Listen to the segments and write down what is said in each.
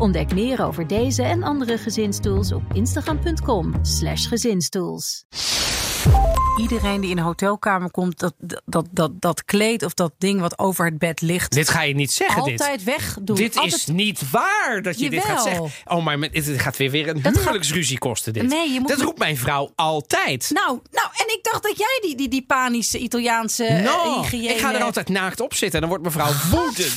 Ontdek meer over deze en andere gezinstools op instagram.com/slash gezinstools. Iedereen die in een hotelkamer komt, dat, dat, dat, dat kleed of dat ding wat over het bed ligt. Dit ga je niet zeggen. Altijd wegdoen. Dit altijd... is niet waar dat je dit gaat zeggen. Oh, maar dit gaat weer weer een Dat gaat- huwelijksruzie kosten. Dit. Nee, je moet- Dat roept mijn vrouw altijd. Nou, nou, en ik dacht dat jij die, die, die panische Italiaanse eh, No, hygiëne... ik ga er altijd naakt op zitten en dan wordt mevrouw woedend.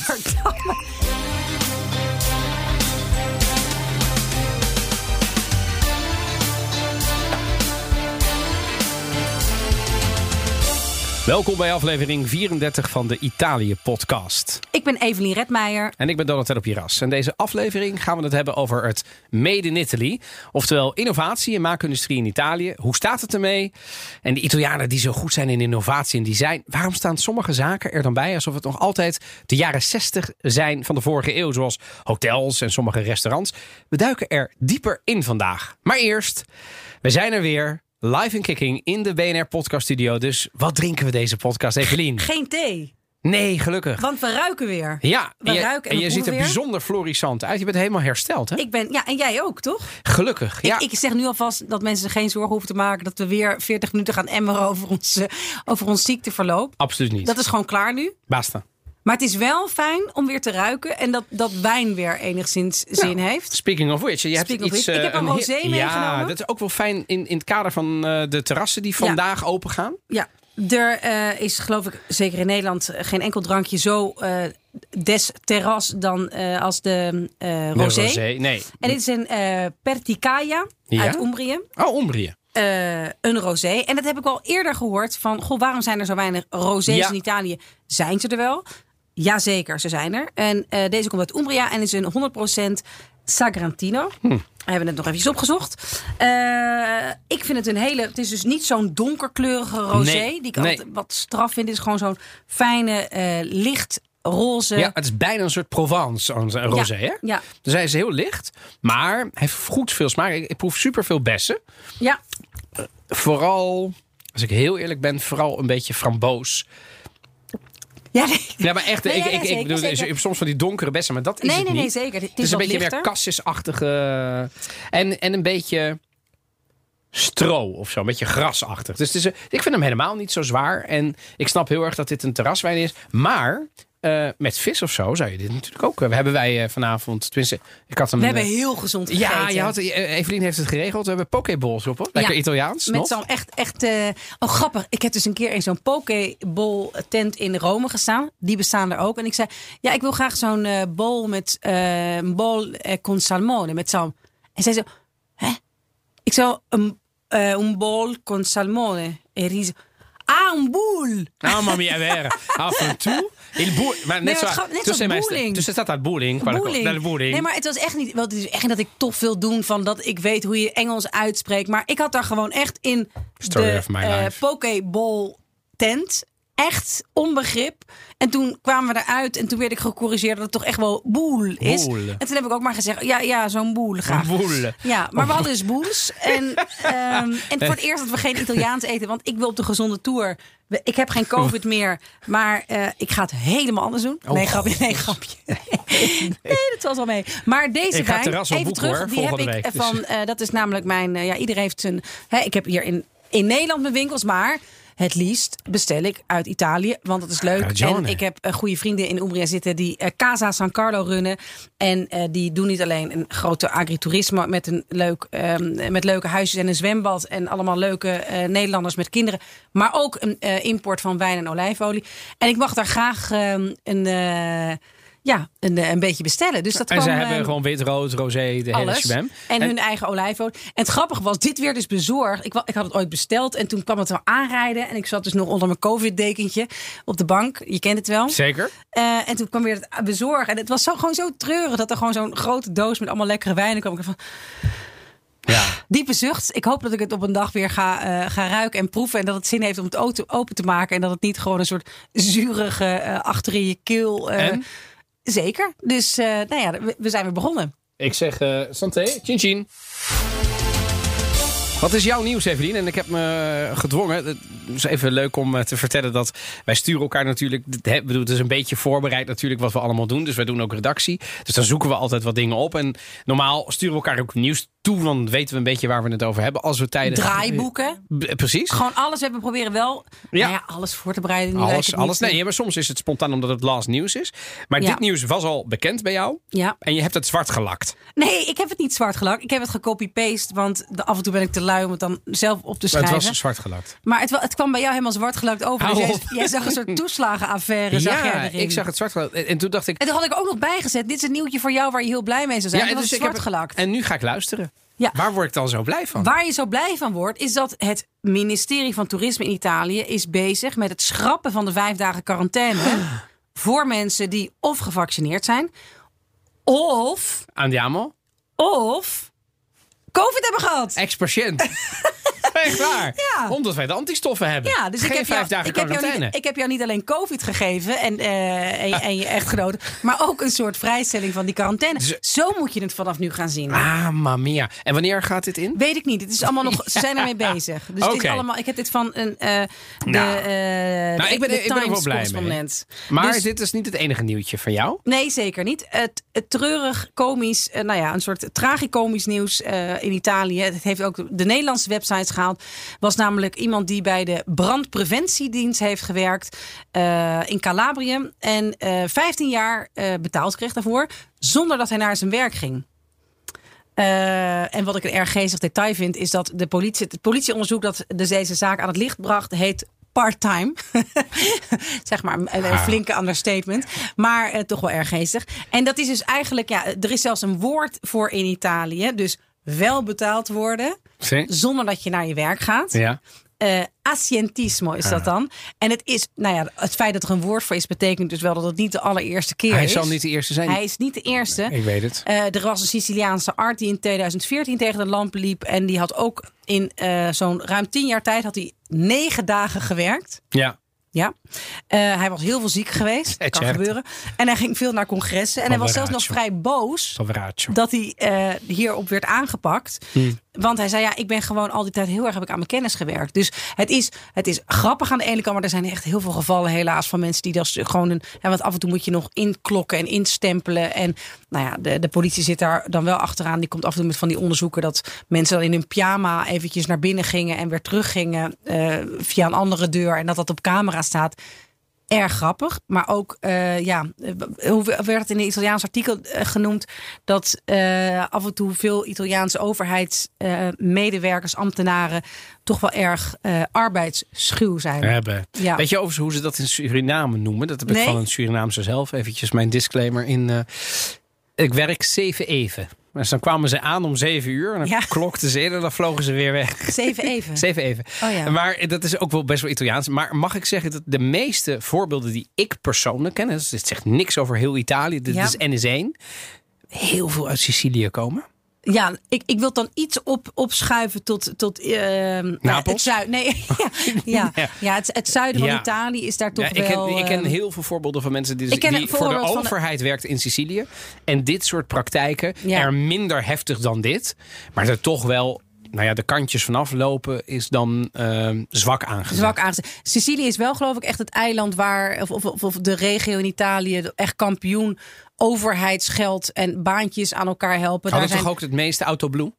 Welkom bij aflevering 34 van de Italië-podcast. Ik ben Evelien Redmeijer. En ik ben Donatello Piras. En deze aflevering gaan we het hebben over het Made in Italy. Oftewel innovatie en maakindustrie in Italië. Hoe staat het ermee? En de Italianen die zo goed zijn in innovatie en design. Waarom staan sommige zaken er dan bij alsof het nog altijd de jaren 60 zijn van de vorige eeuw? Zoals hotels en sommige restaurants. We duiken er dieper in vandaag. Maar eerst, we zijn er weer. Live en kicking in de BNR Podcast Studio. Dus wat drinken we deze podcast, Evelien? Geen thee, Nee, gelukkig. want we ruiken weer. Ja, We en je, ruiken en en je ziet er weer. bijzonder florissant uit. Je bent helemaal hersteld, hè? Ik ben, ja, en jij ook, toch? Gelukkig, ja. Ik, ik zeg nu alvast dat mensen geen zorgen hoeven te maken dat we weer 40 minuten gaan emmeren over ons, over ons ziekteverloop. Absoluut niet. Dat is gewoon klaar nu. Basta. Maar het is wel fijn om weer te ruiken en dat, dat wijn weer enigszins zin heeft. Speaking of which, je hebt Speaking iets... ik eh, heb een rosé Ja, meegenomen. dat is ook wel fijn in, in het kader van eh, de terrassen die vandaag open gaan. Ja, er eh, is geloof ik zeker in Nederland geen enkel drankje zo des terras dan als de rosé. De rosé, nee. En dit is een Perticaia Ja? uit Umbrië. Oh, Umbrië. Een rosé. En dat heb ik al eerder gehoord van... Goh, waarom zijn er zo weinig rosés Ja. in Italië? Zijn ze er wel? Jazeker, ze zijn er. En eh, deze komt uit Umbria en is een 100% Sagrantino. Hm. We hebben het nog eventjes opgezocht. Eh, ik vind het een hele... Het is dus niet zo'n donkerkleurige rosé. Nee, Die ik nee. altijd wat straf vind. Het is gewoon zo'n fijne, eh, licht roze... Ja, het is bijna een soort Provence, een rosé, hè? ja. Dus hij is heel licht, maar hij heeft goed veel smaak. Ik, ik proef super veel bessen. Ja, Vooral, als ik heel eerlijk ben, vooral een beetje framboos. Ja nee. Ja, maar echt, Nee, ik, ik, ik bedoel, zeker. soms van die donkere bessen, maar dat is Nee, het nee, niet. nee, zeker. Het Het is is een beetje lichter. meer kassisachtige en, en een beetje stro of zo, een beetje grasachtig. Dus het is, ik vind hem helemaal niet zo zwaar. En ik snap heel erg dat dit een terraswijn is. Maar eh, met vis of zo zou je dit natuurlijk ook... We hebben wij eh, vanavond, tenminste, ik had hem... We eh, hebben heel gezond gegeten. ja, je had, eh, Evelien heeft het geregeld. We hebben pokeballs op, hoor. Lekker Ja, Italiaans Met zo'n echt, echt... eh, oh, grappig. Ik heb dus een keer in zo'n pokeball tent in Rome gestaan. Die bestaan er ook. En ik zei, ja, ik wil graag zo'n eh bowl met... eh, een bowl eh, con salmone, met zalm. En zij zo, hè? Ik zou een, eh een bowl con salmone e riso. Ah, een boel. Mamma mia. Af en toe. Il bu- maar net Nee, zo, maar het gaat- net tu zoals sei mai- bowling. Tu sei stata al bowling? Nee, maar het was echt niet. Wel, het is echt dat ik tof wil doen van dat ik weet hoe je Engels uitspreekt. Maar ik had daar gewoon echt in Story de of my eh, life. Pokeball tent echt onbegrip. En toen kwamen we eruit en toen werd ik gecorrigeerd dat het toch echt wel boel is. Boel. En toen heb ik ook maar gezegd, ja, ja zo'n boel graag. Boel. Ja, maar we hadden dus boels. En, ehm, en voor het eerst dat we geen Italiaans eten, want ik wil op de gezonde tour. Ik heb geen COVID meer, maar eh, ik ga het helemaal anders doen. Nee, Oh, grapje, nee, grapje. Nee, dat was wel mee. Maar deze wijn, even boeken, terug, hoor, die heb ik week, dus. van, eh, dat is namelijk mijn, eh, ja, iedereen heeft zijn, hè, ik heb hier in, in Nederland mijn winkels, maar het liefst bestel ik uit Italië, want dat is leuk. En ik heb eh, goede vrienden in Umbria zitten die eh, Casa San Carlo runnen. En eh, die doen niet alleen een grote agriturisme met, een leuk, ehm, met leuke huisjes en een zwembad. En allemaal leuke Nederlanders met kinderen. Maar ook een import van wijn en olijfolie. En ik mag daar graag ehm, een, ja, een, eh, een beetje bestellen. Dus dat En kwam, ze ehm, hebben gewoon wit, rood, rosé, de hele shebam. En, hun eigen olijfolie. En het grappige was, dit werd dus bezorgd. Ik, ik had het ooit besteld en toen kwam het wel aanrijden. En ik zat dus nog onder mijn covid-dekentje op de bank. Je kent het wel. Zeker. Eh, en toen kwam weer het bezorgen. En het was zo, gewoon zo treurig dat er gewoon zo'n grote doos met allemaal lekkere wijnen kwam. Ik van, Ja. Diepe zucht. Ik hoop dat ik het op een dag weer ga, eh, ga ruiken en proeven. En dat het zin heeft om het auto open te maken. En dat het niet gewoon een soort zurige eh, achter in je keel. En? Zeker. Dus eh, nou ja, we, we zijn weer begonnen. Ik zeg eh santé, chin chin. Wat is jouw nieuws, Evelien? En ik heb me gedwongen. Het is even leuk om eh, te vertellen dat wij sturen elkaar natuurlijk. bedoel, Het is een beetje voorbereid natuurlijk wat we allemaal doen. Dus wij doen ook redactie. Dus dan zoeken we altijd wat dingen op. En normaal sturen we elkaar ook nieuws toe. Dan weten we een beetje waar we het over hebben. Als we tijdens. Draaiboeken. Precies. Gewoon alles. We proberen wel Ja. nou ja, alles voor te bereiden. Alles, het alles. Nee, ja, maar soms is het spontaan omdat het last nieuws is. Maar Ja. dit nieuws was al bekend bij jou. Ja. En je hebt het zwart gelakt. Nee, ik heb het niet zwart gelakt. Ik heb het gecopy-paste. Want de- af en toe ben ik te lui om het dan zelf op te Maar het schrijven. was zwart gelakt. Maar het, het kwam bij jou helemaal zwart gelakt over. Dus jij, zag een soort toeslagenaffaire. Ja, ik zag het zwart gelakt. En, en toen dacht ik. En toen had ik ook nog bijgezet. Dit is een nieuwtje voor jou waar je heel blij mee zou zijn. Ja, en was dus ik heb zwart het- gelakt. En nu ga ik luisteren. Ja. Waar word ik dan zo blij van? Waar je zo blij van wordt, is dat het ministerie van Toerisme in Italië is bezig met het schrappen van de vijf dagen quarantaine voor mensen die of gevaccineerd zijn, of, Andiamo? of COVID hebben gehad. Ex-patiënt. Echt waar. Ja. Omdat wij de antistoffen hebben. Ja, dus Geen ik heb, vijf jou, dagen ik, heb jou quarantaine. niet, ik heb jou niet alleen COVID gegeven en, eh, en, je- en je echtgenote, maar ook een soort vrijstelling van die quarantaine. Dus- Zo moet je het vanaf nu gaan zien. Ah, mamma. En wanneer gaat dit in? Weet ik niet. Het is allemaal nog. Ze zijn ermee bezig. Dus het Oké. is allemaal. Ik heb dit van een. eh de, Nou. eh, Nou, ik ben- de ik ben er wel blij mee. Maar Dus- dit is niet het enige nieuwtje van jou. Nee, zeker niet. Het, het treurig komisch, nou ja, een soort tragicomisch nieuws in Italië. Het heeft ook de Nederlandse websites gehaald. Was namelijk iemand die bij de brandpreventiedienst heeft gewerkt eh, in Calabrië. En eh 15 jaar eh, betaald kreeg daarvoor, zonder dat hij naar zijn werk ging. En wat ik een erg geestig detail vind, is dat de politie, het politieonderzoek dat de deze zaak aan het licht bracht, heet part-time. zeg maar een, een Ah. flinke understatement. Maar toch wel erg geestig. En dat is dus eigenlijk, ja, er is zelfs een woord voor in Italië. Dus wel betaald worden zonder dat je naar je werk gaat. Ja. Eh ascientismo is Ah. dat dan. En het is, nou ja, het feit dat er een woord voor is, betekent dus wel dat het niet de allereerste keer Hij is. zal niet de eerste zijn. Hij is niet de eerste. Ik weet het. Eh, er was een Siciliaanse art die in 2014 tegen de lamp liep. En die had ook in eh, zo'n ruim tien jaar tijd had hij negen dagen gewerkt. Ja. Ja. Eh, hij was heel veel ziek geweest. Kan gebeuren. En hij ging veel naar congressen. En hij was zelfs nog vrij boos dat hij eh, hierop werd aangepakt. Hmm. Want hij zei, ja, ik ben gewoon al die tijd heel erg heb ik aan mijn kennis gewerkt. Dus het is, het is grappig aan de ene kant, maar er zijn echt heel veel gevallen helaas van mensen die dat gewoon een, ja, want af en toe moet je nog inklokken en instempelen. En nou ja, de, de politie zit daar dan wel achteraan. Die komt af en toe met van die onderzoeken dat mensen dan in hun pyjama eventjes naar binnen gingen en weer teruggingen eh, via een andere deur en dat dat op camera staat erg grappig. Maar ook, eh, ja, hoe werd het in een Italiaans artikel eh, genoemd? Dat eh, af en toe veel Italiaanse overheidsmedewerkers, ambtenaren, toch wel erg arbeidsschuw zijn. Hebben. Ja. Weet je overigens hoe ze dat in Suriname noemen? Dat heb ik Nee. van een Surinaamse zelf. Eventjes mijn disclaimer in. ik werk zeven even. Dus dan kwamen ze aan om zeven uur. En dan Ja. klokten ze in en dan vlogen ze weer weg. Zeven even. Zeven even. Oh ja. Maar dat is ook wel best wel Italiaans. Maar mag ik zeggen dat de meeste voorbeelden die ik persoonlijk ken... dus dit zegt niks over heel Italië, dit Ja. is NS1... heel veel uit Sicilië komen. Ja, ik, ik wil dan iets op, opschuiven tot, tot eh, Napels? het zuiden. Nee, ja, ja, Ja. ja het, het zuiden van Ja. Italië is daar toch Ja, ik, wel. ken, ik ken eh, heel veel voorbeelden van mensen die, die voor de overheid werkten in Sicilië. En dit soort praktijken, er minder heftig dan dit. Maar er toch wel, nou ja, de kantjes vanaf lopen is dan eh, zwak aangezet. Zwak aangezet. Sicilië is wel geloof ik echt het eiland waar, of, of, of- de regio in Italië, echt kampioen overheidsgeld en baantjes aan elkaar helpen. Hadden Daar toch zijn ook het meeste autoblue?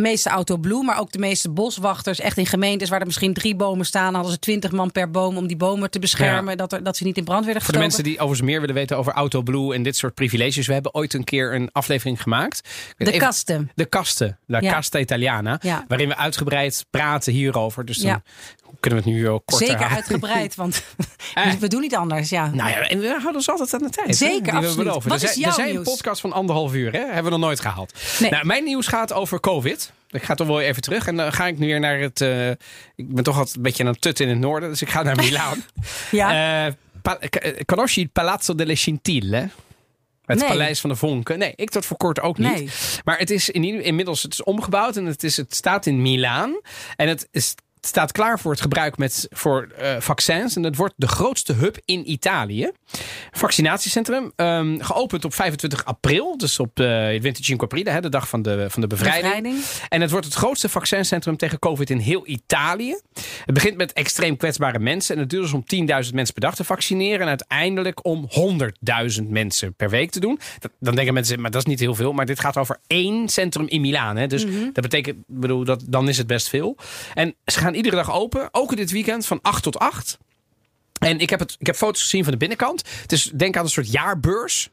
Meeste autoblue, maar ook de meeste boswachters. Echt in gemeentes waar er misschien drie bomen staan, hadden ze twintig man per boom om die bomen te beschermen. Dat, er, dat ze niet in brand werden Voor de gestoken. mensen die overigens meer willen weten over autoblue en dit soort privileges. We hebben ooit een keer een aflevering gemaakt. De even- kasten. De kasten, La Ja. Casta Italiana. Ja. Waarin we uitgebreid praten hierover. Dus dan kunnen we het nu wel korter Zeker houden. uitgebreid, want Eh. we doen niet anders. Ja. Nou ja, en we houden ons altijd aan de tijd. hè, Zeker, we absoluut. beloven. Wat er is zijn, jouw er zijn een podcast van anderhalf uur, hè? Hebben we nog nooit gehaald. Nee. Nou, mijn nieuws gaat over COVID. Ik ga toch wel even terug. En dan ga ik nu weer naar het. eh, ik ben toch altijd een beetje aan het tut in het noorden. Dus ik ga naar Milaan. Ja. Eh, pa- eh, conosci il Palazzo delle Scintille? Het Nee. Paleis van de Vonken. Nee, ik tot voor kort ook niet. Nee. Maar het is in, inmiddels het is omgebouwd en het, is, het staat in Milaan. En het, is, staat klaar voor het gebruik met, voor eh, vaccins. En het wordt de grootste hub in Italië. Vaccinatiecentrum. ehm, geopend op 25 april. Dus op de het Winter Cinque April, hè, de dag van de, van de bevrijding. Bevrijding. En het wordt het grootste vaccincentrum tegen COVID in heel Italië. Het begint met extreem kwetsbare mensen. En het duurt dus om 10.000 mensen per dag te vaccineren. En uiteindelijk om 100.000 mensen per week te doen. Dat- dan denken mensen, maar dat is niet heel veel. Maar dit gaat over één centrum in Milaan. Hè. Dus dat betekent, bedoel, dat, dan is het best veel. En ze gaan iedere dag open. Ook dit weekend van 8 tot 8. En ik heb, het, ik heb foto's gezien van de binnenkant. Het is denk aan een soort jaarbeurs.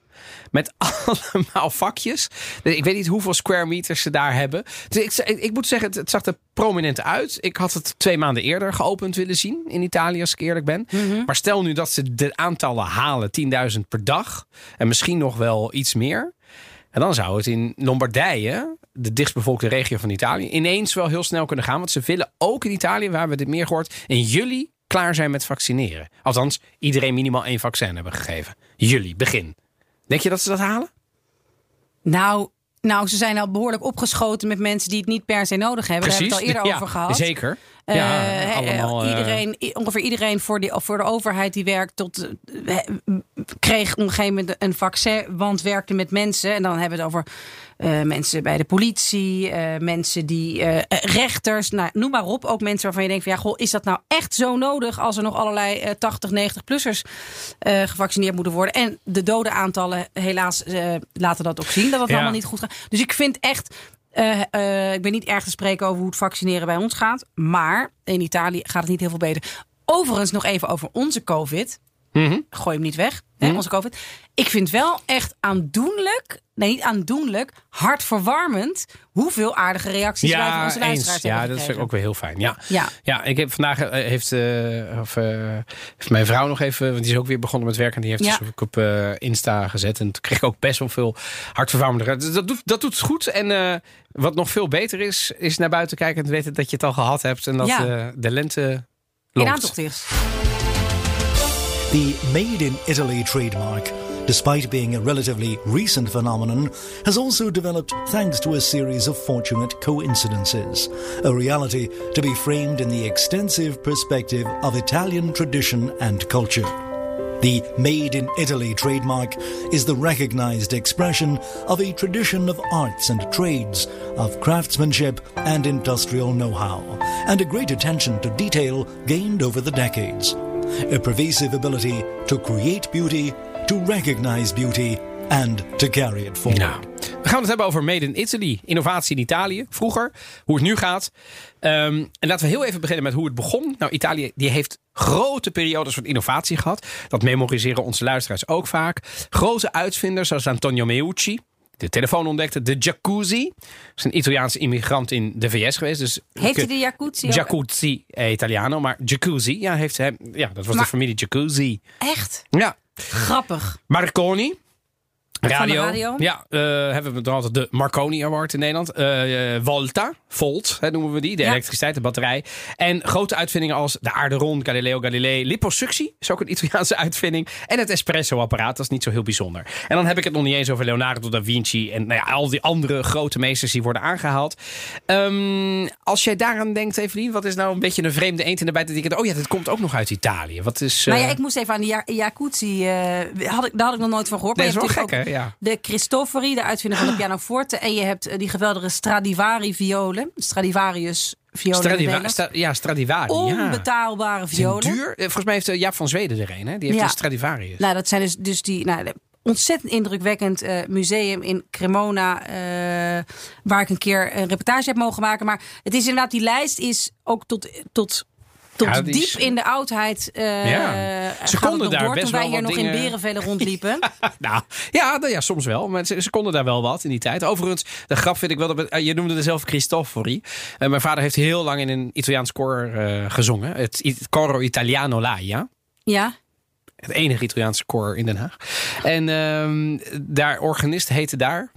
Met allemaal vakjes. Dus Ik weet niet hoeveel square meters ze daar hebben. Dus ik, ik, ik moet zeggen, het, zag er prominent uit. Ik had het twee maanden eerder geopend willen zien in Italië, als ik eerlijk ben. Maar stel nu dat ze de aantallen halen, 10.000 per dag. En misschien nog wel iets meer. En dan zou het in Lombardije, de dichtstbevolkte regio van Italië, ineens wel heel snel kunnen gaan. Want ze willen ook in Italië, waar we dit meer gehoord, in juli klaar zijn met vaccineren. Althans, iedereen minimaal één vaccin hebben gegeven. Juli, begin. Denk je dat ze dat halen? Nou, nou, ze zijn al behoorlijk opgeschoten met mensen die het niet per se nodig hebben. Daar hebben we het al eerder ja, over gehad. Zeker. Eh, ja, eh, allemaal, eh, iedereen, ongeveer iedereen voor, die, voor de overheid die werkt tot, kreeg op een gegeven moment een vaccin, want werkte met mensen. En dan hebben we het over mensen bij de politie, eh, mensen die eh, eh, rechters, nou, noem maar op. Ook mensen waarvan je denkt van ja, goh, is dat nou echt zo nodig als er nog allerlei eh, 80, 90-plussers eh, gevaccineerd moeten worden? En de dodenaantallen helaas eh, laten dat ook zien dat het Ja. allemaal niet goed gaat. Dus ik vind echt eh, eh, ik ben niet erg te spreken over hoe het vaccineren bij ons gaat. Maar in Italië gaat het niet heel veel beter. Overigens nog even over onze COVID. Mhm. Gooi hem niet weg, hè, Mhm. onze COVID. Ik vind wel echt aandoenlijk, nee niet aandoenlijk, hartverwarmend... hoeveel aardige reacties wij van Ja, onze luisteraars eens. Ja, dat vind ik gekregen. ook weer heel fijn. Ja. Ja. Ja, ik heb vandaag eh, heeft, eh, of, eh, heeft mijn vrouw nog even, want die is ook weer begonnen met werken. En die heeft Ja. dus ook op Insta gezet. En toen kreeg ik ook best wel veel hartverwarmende. Dus dat doet, dat doet het goed. En wat nog veel beter is, is naar buiten kijken en te weten dat je het al gehad hebt. En dat Ja. de lente In loopt. aantocht is. The Made in Italy trademark, despite being a relatively recent phenomenon, has also developed thanks to a series of fortunate coincidences, a reality to be framed in the extensive perspective of Italian tradition and culture. The Made in Italy trademark is the recognized expression of a tradition of arts and trades, of craftsmanship and industrial know how, and a great attention to detail gained over the decades. A pervasive ability to create beauty, to recognize beauty, and to carry it forward. Nou, we gaan het hebben over Made in Italy. Innovatie in Italië. Vroeger, hoe het nu gaat. Ehm, en laten we heel even beginnen met hoe het begon. Nou, Italië die heeft grote periodes van innovatie gehad. Dat memoriseren onze luisteraars ook vaak. Grote uitvinders zoals Antonio Meucci. De telefoon ontdekte. De jacuzzi. Dat is een Italiaanse immigrant in de VS geweest. Dus Heeft hij de jacuzzi? Jacuzzi eh, Italiano, maar jacuzzi. Ja, heeft hem, ja dat was Maar- de familie Jacuzzi. Echt? Ja. Grappig. Marconi. Radio. Ja, eh, hebben we dan altijd de Marconi Award in Nederland. Eh, Volta, Volt hè, noemen we die. De Ja. elektriciteit, de batterij. En grote uitvindingen als de aarderon, Galileo Galilei. Liposuctie is ook een Italiaanse uitvinding. En het espresso-apparaat, dat is niet zo heel bijzonder. En dan heb ik het nog niet eens over Leonardo da Vinci. En nou ja, al die andere grote meesters die worden aangehaald. Ehm, als jij daaraan denkt, Evelien, wat is nou een beetje een vreemde eend in de bijt? Dat ik denk, oh ja, dit komt ook nog uit Italië. Wat is... Nou ja, eh, ik moest even aan die ja- jacuzzi. had ik, daar had ik nog nooit van gehoord. dat Maar is wel gek, hè? Ja. De Cristofori, de uitvinder van de pianoforte. En je hebt eh, die geweldige Stradivari violen. Stradivarius violen. Stradiva. Sta- ja, Stradivari. ja. Onbetaalbare Zijn violen. duur. Eh, Volgens mij heeft eh, Jaap van Zweden er een. Hè? Die heeft Ja. een Stradivarius. Nou, dat zijn dus, dus die nou, ontzettend indrukwekkend museum in Cremona. waar ik een keer een reportage heb mogen maken. Maar het is inderdaad, die lijst is ook tot. tot tot Ja, die diep is- in de oudheid eh Ja. Ze konden daar door, best toen wij wel hier nog in Berenvelen rondliepen. nou, ja, nou ja, soms wel. Maar ze, ze konden daar wel wat in die tijd. Overigens, de grap vind ik wel. Dat, eh, je noemde er zelf Cristofori. Eh, mijn vader heeft heel lang in een Italiaans koor eh, gezongen. Het, het Coro Italiano Laia. ja, Het enige Italiaanse koor in Den Haag. En ehm, daar, organist heette daar.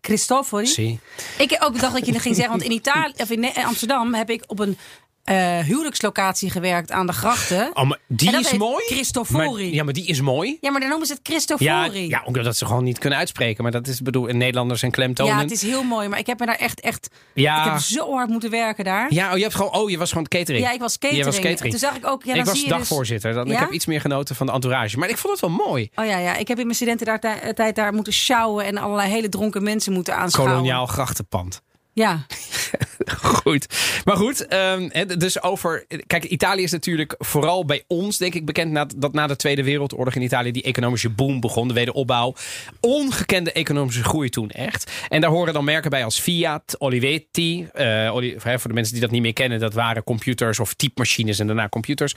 Cristofori. Zie. Ik ook dacht dat je het ging zeggen, want in Italië of in Amsterdam heb ik op een eh, huwelijkslocatie gewerkt aan de grachten. Oh, maar die En dat is mooi. Cristofori. Maar- ja, maar die is mooi. Ja, maar dan noemen ze het Ja, Cristofori. ja, omdat ze gewoon niet kunnen uitspreken. Maar dat is bedoel, in Nederlanders en klemtonen. Ja, het is heel mooi. Maar ik heb me daar echt, echt... Ja. Ik heb zo hard moeten werken daar. Ja, oh, je hebt gewoon, oh, je was gewoon catering. Ja, ik was catering. Je was catering. En toen zag ik ook... Ja, ik dan was zie je dus- dagvoorzitter. Dan, Ik Ja? heb iets meer genoten van de entourage. Maar ik vond het wel mooi. Oh ja, ja, ik heb in mijn studententijd daar moeten sjouwen en allerlei hele dronken mensen moeten aanschouwen. Koloniaal grachtenpand. Ja, Goed. Maar goed, ehm, dus over. Kijk, Italië is natuurlijk vooral bij ons, denk ik, bekend na, dat na de Tweede Wereldoorlog in Italië die economische boom begon, de wederopbouw. Ongekende economische groei toen echt. En daar horen dan merken bij als Fiat, Olivetti. eh, Oli- voor de mensen die dat niet meer kennen, dat waren computers of typemachines en daarna computers.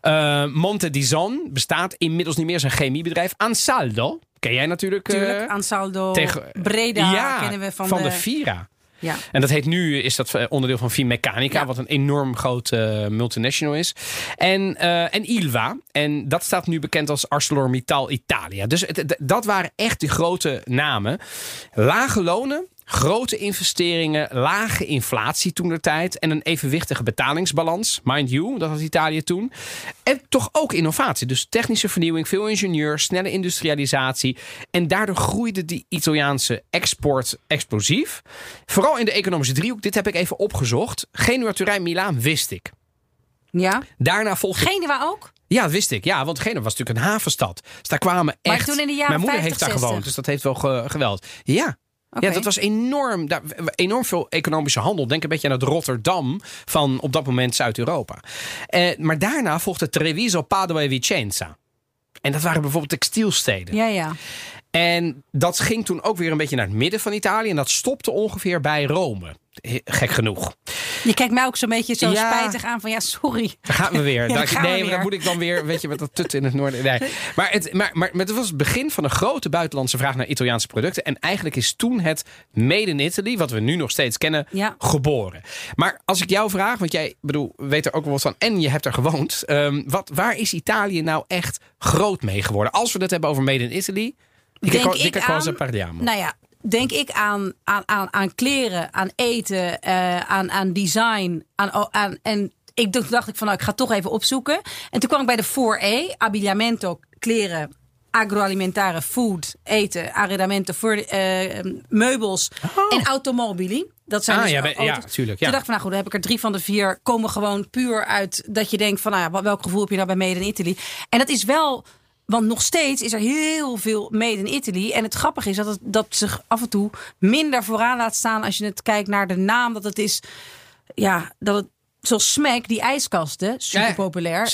Eh, Monte di Zon bestaat inmiddels niet meer, een chemiebedrijf. Ansaldo, ken jij natuurlijk. eh, tuurlijk. Ansaldo, tegen, Breda ja, kennen we van, van de, de... Vira. Ja. En dat heet nu, is dat eh, onderdeel van Finmeccanica, Ja. wat een enorm grote eh, multinational is. En, eh, en Ilva. En dat staat nu bekend als ArcelorMittal Italia. Dus het- dat waren echt de grote namen. Lage lonen. Grote investeringen, lage inflatie toen de tijd en een evenwichtige betalingsbalans. Mind you, dat had Italië toen. En toch ook innovatie. Dus technische vernieuwing, veel ingenieurs, snelle industrialisatie. En daardoor groeide die Italiaanse export explosief. Vooral in de economische driehoek. Dit heb ik even opgezocht. Genua, Turijn, Milaan wist ik. ja. Daarna volgde... Genua ook? Ja, dat wist ik. Ja, want Genua was natuurlijk een havenstad. Dus daar kwamen Maar echt... toen in de jaren Mijn moeder 50, heeft daar 60. gewoond, dus dat heeft wel ge- geweld. Ja. Ja, dat was enorm. Daar, enorm veel economische handel. Denk een beetje aan het Rotterdam van op dat moment Zuid-Europa. Eh, maar daarna volgde Treviso, Padua en Vicenza. En dat waren bijvoorbeeld textielsteden. Ja, ja. En dat ging toen ook weer een beetje naar het midden van Italië. En dat stopte ongeveer bij Rome. Gek genoeg. Je kijkt mij ook zo'n beetje zo Ja. spijtig aan van ja, sorry. Daar gaan we weer. Ja, daar Daar- gaan we nee, dan moet ik dan weer, weet je, met dat tut in het noorden. Nee. Maar, het, maar, maar, maar het was het begin van een grote buitenlandse vraag naar Italiaanse producten. En eigenlijk is toen het Made in Italy, wat we nu nog steeds kennen, Ja. geboren. Maar als ik jou vraag, want jij bedoel, weet er ook wel wat van en je hebt er gewoond. ehm, wat, waar is Italië nou echt groot mee geworden? Als we het hebben over Made in Italy. Denk ik aan- parliamo? Nou ja, denk ik aan, aan, aan, aan kleren, aan eten, eh, aan, aan design. Aan, oh, aan, en ik dacht, dacht ik van nou, ik ga toch even opzoeken. En toen kwam ik bij de 4E, abbigliamento, kleren, agroalimentare, food, eten, arredamento, voor, eh, meubels en automobili. Dat zijn Ah, dus ja, auto's. ja, tuurlijk, ja. Toen dacht ik van nou goed, dan heb ik er drie van de vier komen gewoon puur uit dat je denkt van nou ja, welk gevoel heb je nou bij Made in Italy? En dat is wel want nog steeds is er heel veel made in Italy. En het grappige is dat het dat zich af en toe minder vooraan laat staan als je het kijkt naar de naam. Dat het is, ja, dat het zoals Smack, die ijskasten, super populair.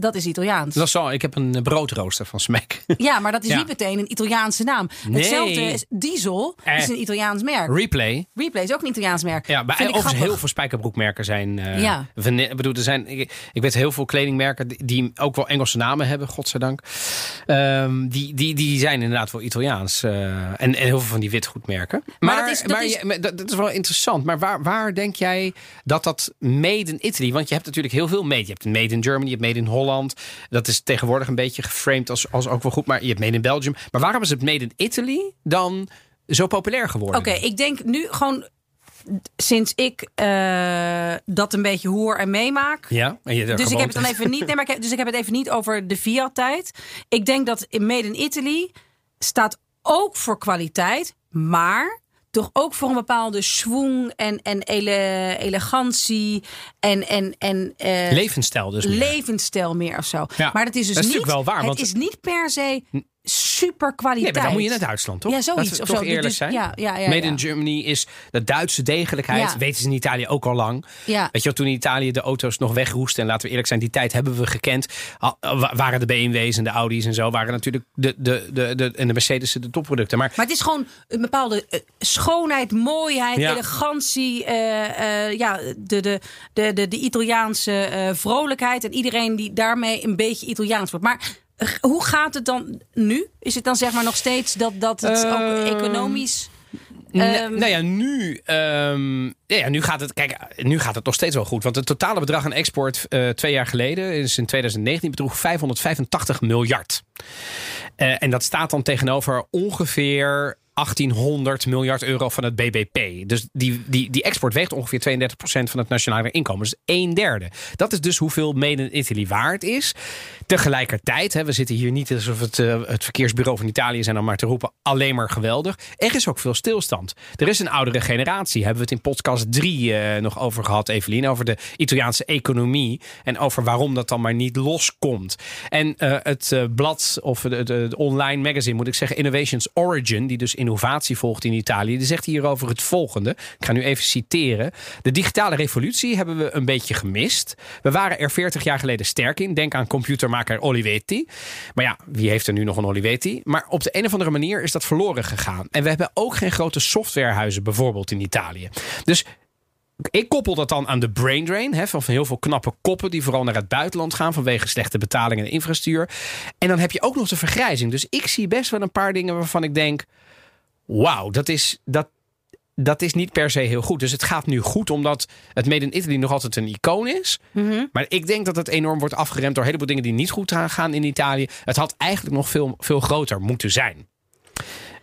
Dat is Italiaans. zo. Ik heb een eh, broodrooster van Smack. Ja, maar dat is Ja. niet meteen een Italiaanse naam. Nee. Hetzelfde is Diesel, Eh. is een Italiaans merk. Replay. Replay is ook een Italiaans merk. Ja, ik overigens grappig. heel veel spijkerbroekmerken zijn. eh Ja. bedoel, er zijn. Ik, ik weet heel veel kledingmerken die, ook wel Engelse namen hebben, godzijdank. Ehm die, die, die zijn inderdaad wel Italiaans. eh, en, en heel veel van die witgoedmerken. Maar, dat is- dat maar is- je- maar dat, dat is wel interessant. Maar waar, waar denk jij dat dat made in Italy? Want je hebt natuurlijk heel veel made. Je hebt een made in Germany, je hebt made in Holland. Dat is tegenwoordig een beetje geframed als, als ook wel goed. Maar je hebt made in Belgium. Maar waarom is het made in Italy dan zo populair geworden? Oké, ik denk nu gewoon sinds ik eh, dat een beetje hoor en meemaak. Ja, en je Dus ik heb het dan even niet. Nee, maar ik heb, dus ik heb het even niet over de Fiat-tijd. Ik denk dat in Made in Italy staat ook voor kwaliteit, maar toch ook voor een bepaalde schwung en, en ele, elegantie en, en, en eh, Levensstijl dus. meer. levensstijl meer of zo. Ja, Maar dat is dus dat is niet. wel waar, het want- is niet per se super kwaliteit. Nee, maar dan moet je naar Duitsland, toch? Ja, zoiets Laten we of toch zo. eerlijk Dus- zijn. ja, ja, ja, Made in Germany is de Duitse degelijkheid. Weten ze in Italië ook al lang. Ja. Weet je wel, toen in Italië de auto's nog wegroesten. En laten we eerlijk zijn, die tijd hebben we gekend. Waren de BMW's en de Audi's en zo. Waren natuurlijk de, de, de, de, en de Mercedes de topproducten. Maar Maar het is gewoon een bepaalde eh, schoonheid, mooiheid, elegantie. eh, eh, ja, de, de, de, de, de Italiaanse vrolijkheid. En iedereen die daarmee een beetje Italiaans wordt. Maar hoe gaat het dan nu? Is het dan zeg maar nog steeds dat, dat het ook Ehm, economisch... Ehm, nou ja, nu, ja, ja, nu, gaat het, kijk, nu gaat het nog steeds wel goed. Want het totale bedrag aan export eh, twee jaar geleden, is in 2019, bedroeg 585 miljard. Eh, en dat staat dan tegenover ongeveer 1800 miljard euro van het BBP. Dus die, die, die export weegt ongeveer 32% van het nationale inkomen. Dus een derde. Dat is dus hoeveel Made in Italy waard is. Tegelijkertijd, hè, we zitten hier niet alsof het, uh, het verkeersbureau van Italië zijn om maar te roepen alleen maar geweldig. Er is ook veel stilstand. Er is een oudere generatie. Hebben we het in podcast 3 uh, nog over gehad, Evelien. Over de Italiaanse economie. En over waarom dat dan maar niet loskomt. En uh, het blad of de, online magazine moet ik zeggen, Innovations Origin, die dus innovatie volgt in Italië, die zegt hierover het volgende. Ik ga nu even citeren. De digitale revolutie hebben we een beetje gemist. We waren er 40 jaar geleden sterk in. Denk aan computermaker Olivetti. Maar ja, wie heeft er nu nog een Olivetti? Maar op de een of andere manier is dat verloren gegaan. En we hebben ook geen grote softwarehuizen bijvoorbeeld in Italië. Dus ik koppel dat dan aan de brain drain. Hè, van heel veel knappe koppen die vooral naar het buitenland gaan vanwege slechte betalingen en infrastructuur. En dan heb je ook nog de vergrijzing. Dus ik zie best wel een paar dingen waarvan ik denk: wauw, dat is, dat, dat is niet per se heel goed. Dus het gaat nu goed omdat het Made in Italy nog altijd een icoon is. Mhm. Maar ik denk dat het enorm wordt afgeremd door een heleboel dingen die niet goed gaan in Italië. Het had eigenlijk nog veel, veel groter moeten zijn.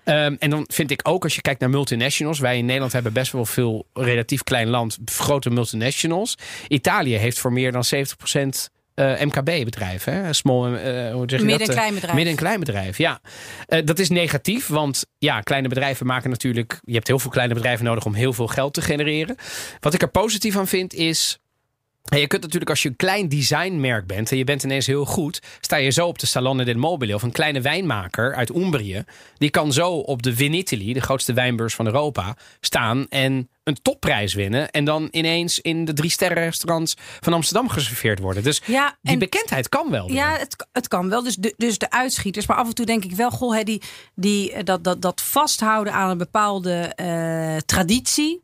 Um, en dan vind ik ook, als je kijkt naar multinationals. Wij in Nederland hebben best wel veel relatief klein land, grote multinationals. Italië heeft voor meer dan 70% uh, MKB-bedrijven. Small, uh, hoe zeg je Midden- en kleinbedrijf. Midden- en kleinbedrijf, ja. Uh, dat is negatief, want ja, kleine bedrijven maken natuurlijk... Je hebt heel veel kleine bedrijven nodig om heel veel geld te genereren. Wat ik er positief aan vind is... En je kunt natuurlijk als je een klein designmerk bent en je bent ineens heel goed, sta je zo op de Salone del Mobile of een kleine wijnmaker uit Umbrië. Die kan zo op de Vinitaly, de grootste wijnbeurs van Europa, staan en een topprijs winnen. En dan ineens in de drie sterren restaurants van Amsterdam geserveerd worden. Dus Ja, die en- bekendheid kan wel. weer. Ja, het, het kan wel. Dus de, dus de uitschieters. Maar af en toe denk ik wel, goh, hè, die, die, eh, dat, dat, dat vasthouden aan een bepaalde eh, traditie.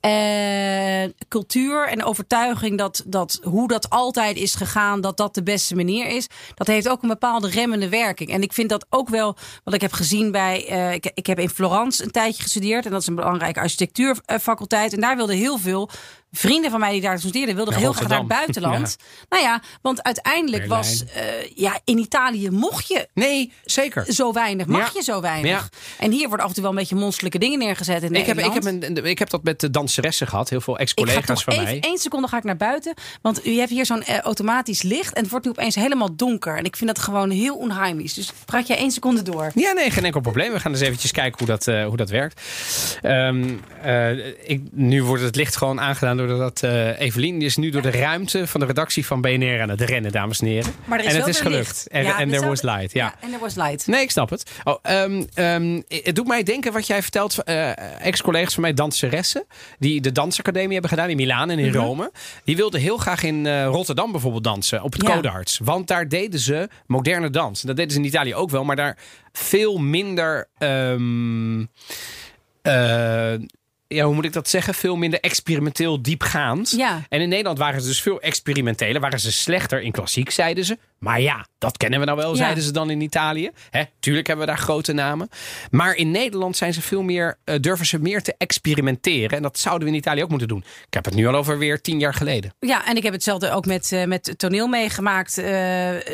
Eh, cultuur en overtuiging dat, dat hoe dat altijd is gegaan, dat dat de beste manier is. Dat heeft ook een bepaalde remmende werking. En ik vind dat ook wel wat ik heb gezien bij. ik, ik heb in Florence een tijdje gestudeerd. En dat is een belangrijke architectuurfaculteit. En daar wilden heel veel vrienden van mij die daar studeerden, wilden heel graag naar het buitenland. Nou ja, want uiteindelijk Berlijn. was. eh, ja, in Italië mocht je Nee, zeker. zo weinig, mag Ja. je zo weinig. Ja. En hier wordt af en toe wel een beetje monsterlijke dingen neergezet in Ik heb, ik, heb een, ik heb dat met de danseressen gehad. Heel veel ex-collega's van even mij. één seconde ga ik naar buiten. Want u hebt hier zo'n eh, automatisch licht. En het wordt nu opeens helemaal donker. En ik vind dat gewoon heel onheimisch. Dus praat jij één seconde door. Ja, nee, geen enkel probleem. We gaan eens eventjes kijken hoe dat, eh, hoe dat werkt. Ehm, eh, ik, nu wordt het licht gewoon aangedaan doordat eh Evelien is nu door de ruimte van de redactie van BNR aan het rennen, dames en heren. Maar er is en het is gelukt. En, Ja, er there was light, ja. En er was light. Nee, ik snap het. Oh, ehm, ehm, het doet mij denken wat jij vertelt. eh, Ex-collega's van mij, danseressen. Die de dansacademie hebben gedaan in Milaan en in Mhm. Rome. Die wilden heel graag in eh, Rotterdam bijvoorbeeld dansen. Op het Ja. Codarts. Want daar deden ze moderne dans. Dat deden ze in Italië ook wel. Maar daar veel minder... ehm, eh, ja, hoe moet ik dat zeggen? Veel minder experimenteel diepgaand. Ja. En in Nederland waren ze dus veel experimenteler. Waren ze slechter in klassiek, zeiden ze. Maar ja, dat kennen we nou wel, Ja. zeiden ze dan in Italië. Hè, tuurlijk hebben we daar grote namen. Maar in Nederland zijn ze veel meer, eh, durven ze meer te experimenteren. En dat zouden we in Italië ook moeten doen. Ik heb het nu al over weer tien jaar geleden. Ja, en ik heb hetzelfde ook met, eh, met toneel meegemaakt. Eh,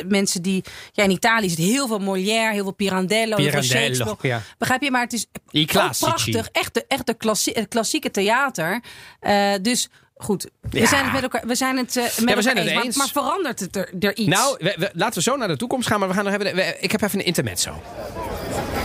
mensen die... Ja, in Italië zit heel veel Molière, heel veel Pirandello, heel veel Pirandello, Shakespeare. ja. Begrijp je? Maar het is I ook classici. prachtig. Echt de, echt de klassie, het klassieke theater. Eh, dus goed, we Ja. zijn het met elkaar, we zijn het, eh, met elkaar zijn het eens. Maar- eens. Maar, verandert het er, er iets? Nou, we- we- laten we zo naar de toekomst gaan. Maar we gaan nog even, we- ik heb even een intermezzo.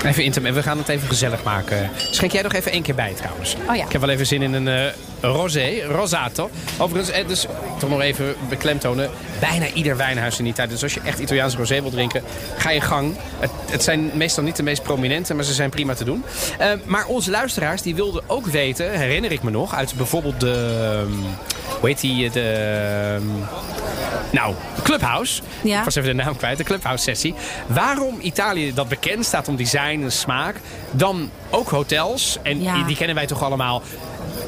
Even interme- we gaan het even gezellig maken. Schenk jij nog even één keer bij trouwens. Oh ja. Ik heb wel even zin in een eh, rosé, rosato. Overigens, eh, dus toch nog even beklemtonen. Bijna ieder wijnhuis in Italië. Dus als je echt Italiaanse rosé wil drinken, ga je gang. Het, het zijn meestal niet de meest prominente, maar ze zijn prima te doen. Eh, maar onze luisteraars, die wilden ook weten, herinner ik me nog, uit bijvoorbeeld de... ehm, Hoe heet die? De... ehm, nou, Clubhouse. Ja. Ik was even de naam kwijt. De Clubhouse sessie. Waarom Italië dat bekend staat om design en smaak. Dan ook hotels. En Ja. die, die kennen wij toch allemaal.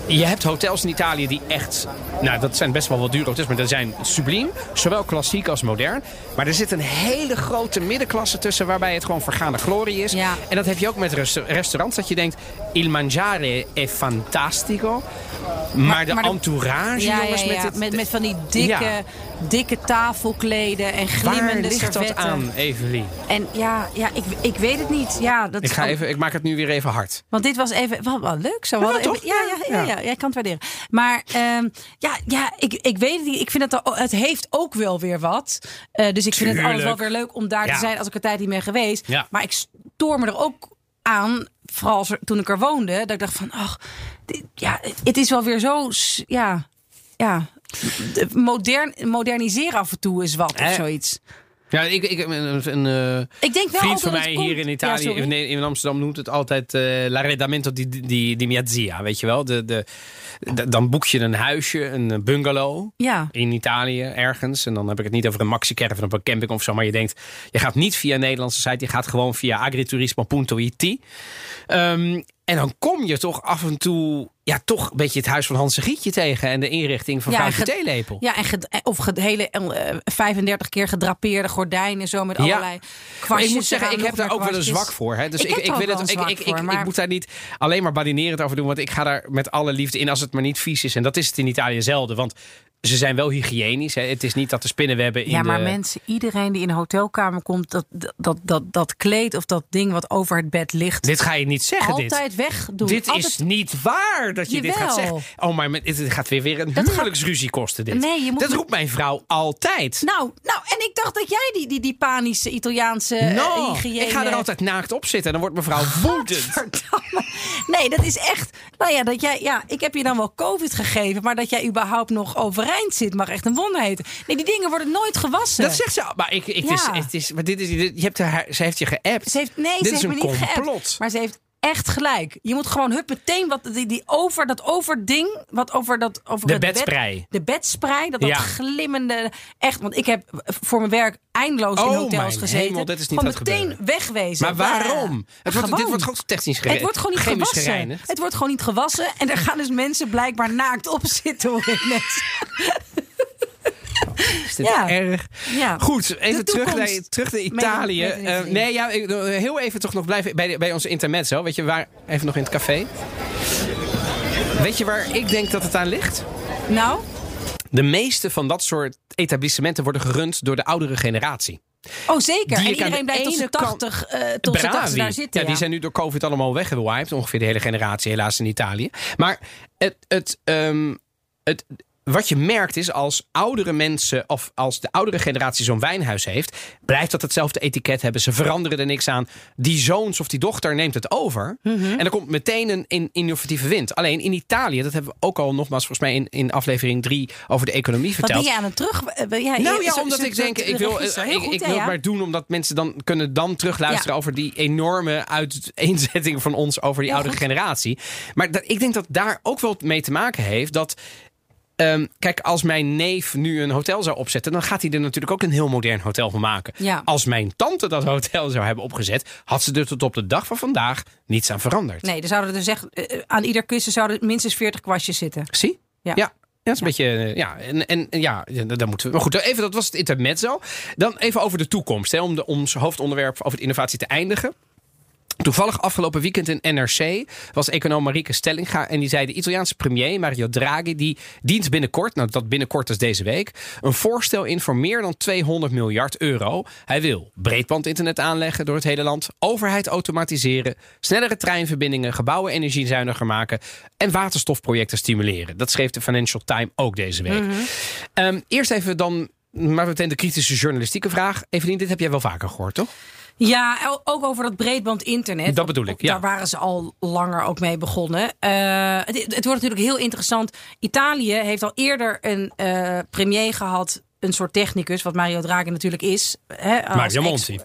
Je hebt hotels in Italië die echt... Nou, dat zijn best wel wat dure hotels. Maar die zijn subliem. Zowel klassiek als modern. Maar er zit een hele grote middenklasse tussen... waarbij het gewoon vergaande glorie is. Ja. En dat heb je ook met resta- restaurants. Dat je denkt... Il mangiare è fantastico. Maar, de maar entourage, jongens, ja, ja. met het... met, met van die dikke. Dikke tafelkleden en Waar glimmende ligt dat aan, Evelien? En ja, ja ik, ik weet het niet. Ja, dat Ik, ga even, ik maak het nu weer even hard. Want dit was even wel, wel leuk. Zo. Ja, hadden toch? even- ja, ja, ja, Ja. ja, jij kan het waarderen. Maar ehm, ja, ja ik, ik weet het niet. Ik vind het, al- het heeft ook wel weer wat. Eh, dus ik vind het altijd wel weer leuk om daar Ja. te zijn als ik er tijd niet ben geweest. Ja. Maar ik stoor me er ook aan, vooral als er- toen ik er woonde, dat ik dacht van, ach, dit- ja, het is wel weer zo, ja, ja, modern, moderniseren af en toe is wat of zoiets. Ja, ik, ik, een, een eh, Ik denk wel vriend van mij hier komt- in Italië, Ja, in, in Amsterdam, noemt het altijd eh l'arredamento di, di, di mia zia. Weet je wel? De, de, de- dan boek je een huisje, een bungalow. Ja. in Italië ergens. En dan heb ik het niet over een maxi-caravan op een camping of zo. Maar je denkt, je gaat niet via een Nederlandse site. Je gaat gewoon via agriturismo.it. Ehm, en dan kom je toch af en toe... Ja, toch een beetje het huis van Hans Gietje tegen. En de inrichting van Ja, Theelepel. Ja, en of ge- hele eh, 35 keer gedrapeerde gordijnen zo met allerlei Maar kwastjes. ik moet zeggen, ik heb daar ook wel een zwak voor. Hè? Dus Ik ik, wil het, ik, ik, ik, voor, ik maar- moet daar niet alleen maar badinerend over doen. Want ik ga daar met alle liefde in als het maar niet vies is. En dat is het in Italië zelden. Want ze zijn wel hygiënisch. Hè? Het is niet dat de spinnenwebben in Ja, maar de... mensen, iedereen die in een hotelkamer komt, dat, dat, dat, dat kleed of dat ding wat over het bed ligt, Dit ga je niet zeggen, dit. altijd wegdoen. Dit altijd... is niet waar dat je dit gaat zeggen. Oh, maar het gaat weer, weer een huwelijksruzie kosten dit. Nee, je moet dat roept mijn vrouw altijd. Nou, nou, en ik dacht dat jij die, die, die panische Italiaanse eh, No, hygiëne... ik ga er altijd naakt op zitten en dan wordt mevrouw woedend. Nee, dat is echt. Nou ja, dat jij, ja, ik heb je dan wel COVID gegeven, maar dat jij überhaupt nog overeind zit, mag echt een wonder heten. Nee, die dingen worden nooit gewassen. Dat zegt ze. Maar, ik, ik, het is, Ja. het is, maar dit is, dit- je hebt haar, ze heeft je geappt. Ze heeft, nee, Dit ze is heeft een me niet complot. geappt. Maar ze heeft echt gelijk. Je moet gewoon hup meteen wat die, die over dat overding, wat over dat over De het bed- bedsprei. de bedsprei, dat, dat Ja. glimmende, echt. Want ik heb voor mijn werk eindeloos in Oh, hotels gezeten. hemel, dat is niet gewoon meteen gebeuren. wegwezen. Maar waarom? Het wordt, dit wordt gewoon technisch gereinigd. Het wordt gewoon niet chemisch gewassen. gereinigd. Het wordt gewoon niet gewassen. En er gaan dus mensen blijkbaar naakt op zitten. hoor ik net. Is dit Ja. erg? Ja. Goed, even De terug naar, terug naar Italië. Met- met een Eh, vriend. nee, ja, ik- heel even toch nog blijven bij, de- bij onze intermezzo. Weet je waar? Even nog in het café. Weet je waar ik denk dat het aan ligt? Nou, De meeste van dat soort etablissementen worden gerund door de oudere generatie. oh zeker. Die En iedereen de blijft tot ene zijn kant- 80, eh tot zijn 80 daar zitten. Ja, die zijn nu door COVID allemaal weggewiped. Ongeveer de hele generatie helaas in Italië. Maar het, het, ehm, het, wat je merkt is als oudere mensen of als de oudere generatie zo'n wijnhuis heeft, blijft dat hetzelfde etiket hebben. Ze veranderen er niks aan. Die zoons of die dochter neemt het over. Mhm. En er komt meteen een, in- innovatieve wind. Alleen in Italië, dat hebben we ook al nogmaals volgens mij in, in aflevering 3 over de economie Wat verteld. ben je aan het terug? eh, ben jij- Nou ja, zo- omdat zo- ik denk, ik wil, ik, goed, ik ja, wil ja. het maar doen omdat mensen dan kunnen dan terugluisteren Ja. over die enorme uiteenzetting van ons over die oudere goed. generatie. Maar dat, ik denk dat daar ook wel mee te maken heeft dat. Ehm, kijk, als mijn neef nu een hotel zou opzetten, dan gaat hij er natuurlijk ook een heel modern hotel van maken. Ja. Als mijn tante dat hotel zou hebben opgezet, had ze er tot op de dag van vandaag niets aan veranderd. Nee, er zouden er dus echt, eh, aan ieder kussen zouden minstens 40 kwastjes zitten. Zie? Ja. ja. dat is een beetje, eh, ja, en, en en ja, daar moeten we. Maar goed, even, dat was het intermezzo. Dan even over de toekomst, hè, om, de, om ons hoofdonderwerp over de innovatie te eindigen. Toevallig afgelopen weekend in NRC was econoom Marieke Stellinga. En die zei de Italiaanse premier Mario Draghi... die dient binnenkort, nou dat binnenkort is deze week... een voorstel in voor meer dan 200 miljard euro. Hij wil breedbandinternet aanleggen door het hele land... overheid automatiseren, snellere treinverbindingen... gebouwen energiezuiniger maken... en waterstofprojecten stimuleren. Dat schreef de Financial Times ook deze week. Ehm, eerst even dan... Maar meteen de kritische journalistieke vraag. Evelien, dit heb jij wel vaker gehoord, toch? Ja, ook over dat breedband internet. Dat bedoel ik, ja. Daar waren ze al langer ook mee begonnen. Eh, het, het wordt natuurlijk heel interessant. Italië heeft al eerder een eh, premier gehad, een soort technicus, wat Mario Draghi natuurlijk is. Hè, Mario Monti.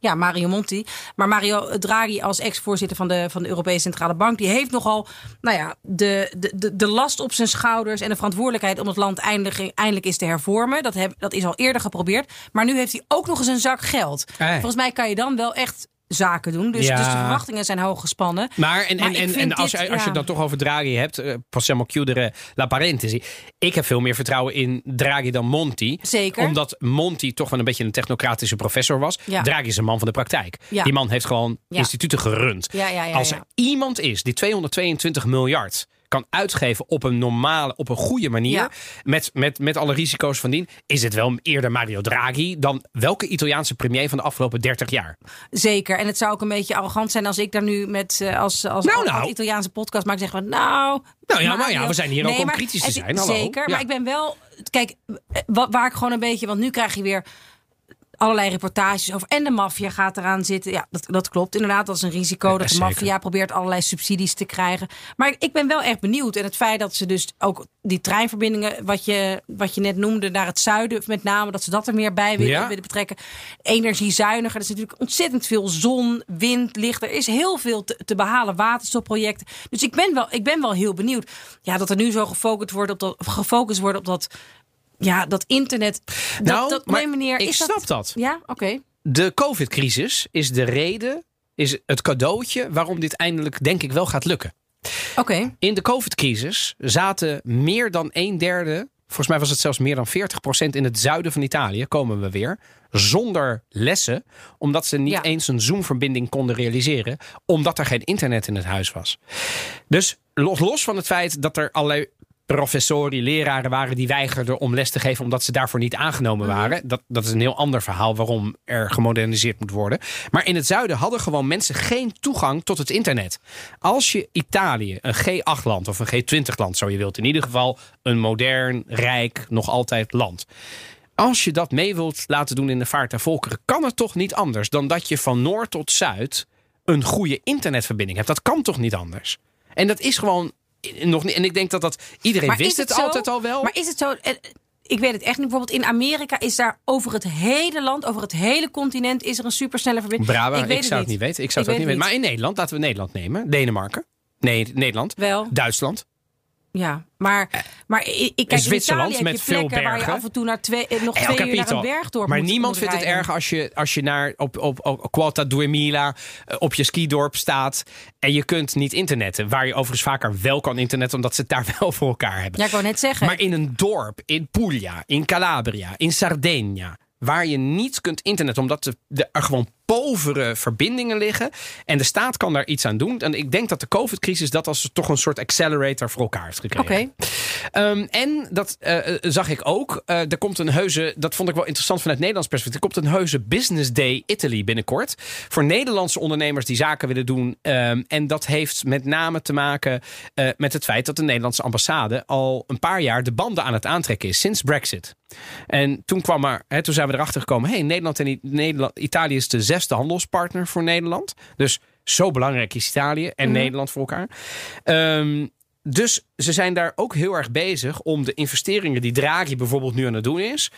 Ja, Mario Monti. Maar Mario Draghi als ex-voorzitter van de, van de Europese Centrale Bank... die heeft nogal nou ja, de, de, de, last op zijn schouders... en de verantwoordelijkheid om het land eindelijk, eindelijk eens te hervormen. Dat, heb, dat is al eerder geprobeerd. Maar nu heeft hij ook nog eens een zak geld. Hey. Volgens mij kan je dan wel echt zaken doen. Dus, Ja. dus de verwachtingen zijn hoog gespannen. Maar, en, Maar en, en, als, dit, je, als je ja. het dan toch over Draghi hebt, eh, possiamo chiudere la parentesi. Ik heb veel meer vertrouwen in Draghi dan Monti. Zeker. Omdat Monti toch wel een beetje een technocratische professor was. Ja. Draghi is een man van de praktijk. Die man heeft gewoon instituten gerund. Als er iemand is die 222 miljard kan uitgeven op een normale, op een goede manier. Ja. Met, met, met alle risico's van dien. Is het wel eerder Mario Draghi dan welke Italiaanse premier van de afgelopen 30 jaar? Zeker. En het zou ook een beetje arrogant zijn als ik daar nu met eh, als, als, Nou, als nou. Italiaanse podcast maak zeggen van nou. Nou ja, maar ja, we zijn hier ook om kritisch te zijn. Hallo. Zeker. Ja. Maar ik ben wel. Kijk, eh, wa- waar ik gewoon een beetje. Want nu krijg je weer allerlei reportages over. En de maffia gaat eraan zitten. Ja, dat, dat klopt. Inderdaad, dat is een risico. Ja, dat de maffia probeert allerlei subsidies te krijgen. Maar ik ben wel echt benieuwd. En het feit dat ze dus ook die treinverbindingen, wat je, wat je net noemde, naar het zuiden, met name, dat ze dat er meer bij willen, Ja. willen betrekken. Energiezuiniger. Er is natuurlijk ontzettend veel zon, wind, licht. Er is heel veel te, te behalen. Waterstofprojecten. Dus ik ben, wel, ik ben wel heel benieuwd. Ja, dat er nu zo gefocust wordt op dat, gefocust wordt op dat. Ja, dat internet. Dat, Nou, dat, nee, meneer, ik is snap dat. Ja, oké. De COVID-crisis is de reden, is het cadeautje waarom dit eindelijk, denk ik, wel gaat lukken. Oké. In de COVID-crisis zaten meer dan een derde, volgens mij was het zelfs meer dan 40% in het zuiden van Italië, komen we weer, zonder lessen, omdat ze niet Ja. eens een Zoom-verbinding konden realiseren, omdat er geen internet in het huis was. Dus los, los van het feit dat er allerlei professori, leraren waren die weigerden om les te geven omdat ze daarvoor niet aangenomen waren. Dat, dat is een heel ander verhaal waarom er gemoderniseerd moet worden. Maar in het zuiden hadden gewoon mensen geen toegang tot het internet. Als je Italië, een G8-land of een G20-land, zo je wilt, in ieder geval een modern, rijk, nog altijd land. Als je dat mee wilt laten doen in de vaart der volkeren, kan het toch niet anders dan dat je van noord tot zuid een goede internetverbinding hebt. Dat kan toch niet anders? En dat is gewoon nog niet. En ik denk dat dat iedereen Maar wist is het, altijd al wel. Maar is het zo? eh, Ik weet het echt niet. Bijvoorbeeld in Amerika is daar over het hele land, over het hele continent, is er een supersnelle verbinding. Brava, ik, weet het zou het niet weten. Ik zou het ook niet weten. Maar in Nederland, laten we Nederland nemen. Denemarken. Nee, Nederland. Wel, Duitsland. Ja. Maar, maar ik, kijk, Zwitserland in Italië met veel plekken waar je bergen. af en toe naar twee, eh, nog El twee uur naar Capito. een bergdorp Maar niemand vindt het erg als je, als je naar op, op, op Quota 2000 eh, op je skidorp staat en je kunt niet internetten. Waar je overigens vaker wel kan internetten, omdat ze het daar wel voor elkaar hebben. Ja, ik wou net zeggen. Maar in een dorp, in Puglia, in Calabria, in Sardegna, waar je niet kunt internetten, omdat er gewoon povere verbindingen liggen. En de staat kan daar iets aan doen. En ik denk dat de COVID-crisis dat als toch een soort accelerator voor elkaar heeft gekregen. Oké. Ehm, en dat eh, eh, zag ik ook. Eh, er komt een heuse, dat vond ik wel interessant vanuit Nederlands perspectief. Er komt een heuse Business Day Italy binnenkort. Voor Nederlandse ondernemers die zaken willen doen. Ehm, en dat heeft met name te maken met het feit dat de Nederlandse ambassade al een paar jaar de banden aan het aantrekken is sinds Brexit. En toen kwam er, hè, toen zijn we erachter gekomen. Hey, Nederland en I- Nederland, Italië is de zesde handelspartner voor Nederland. Dus zo belangrijk is Italië en Nederland voor elkaar. Ehm, dus ze zijn daar ook heel erg bezig om de investeringen die Draghi bijvoorbeeld nu aan het doen is.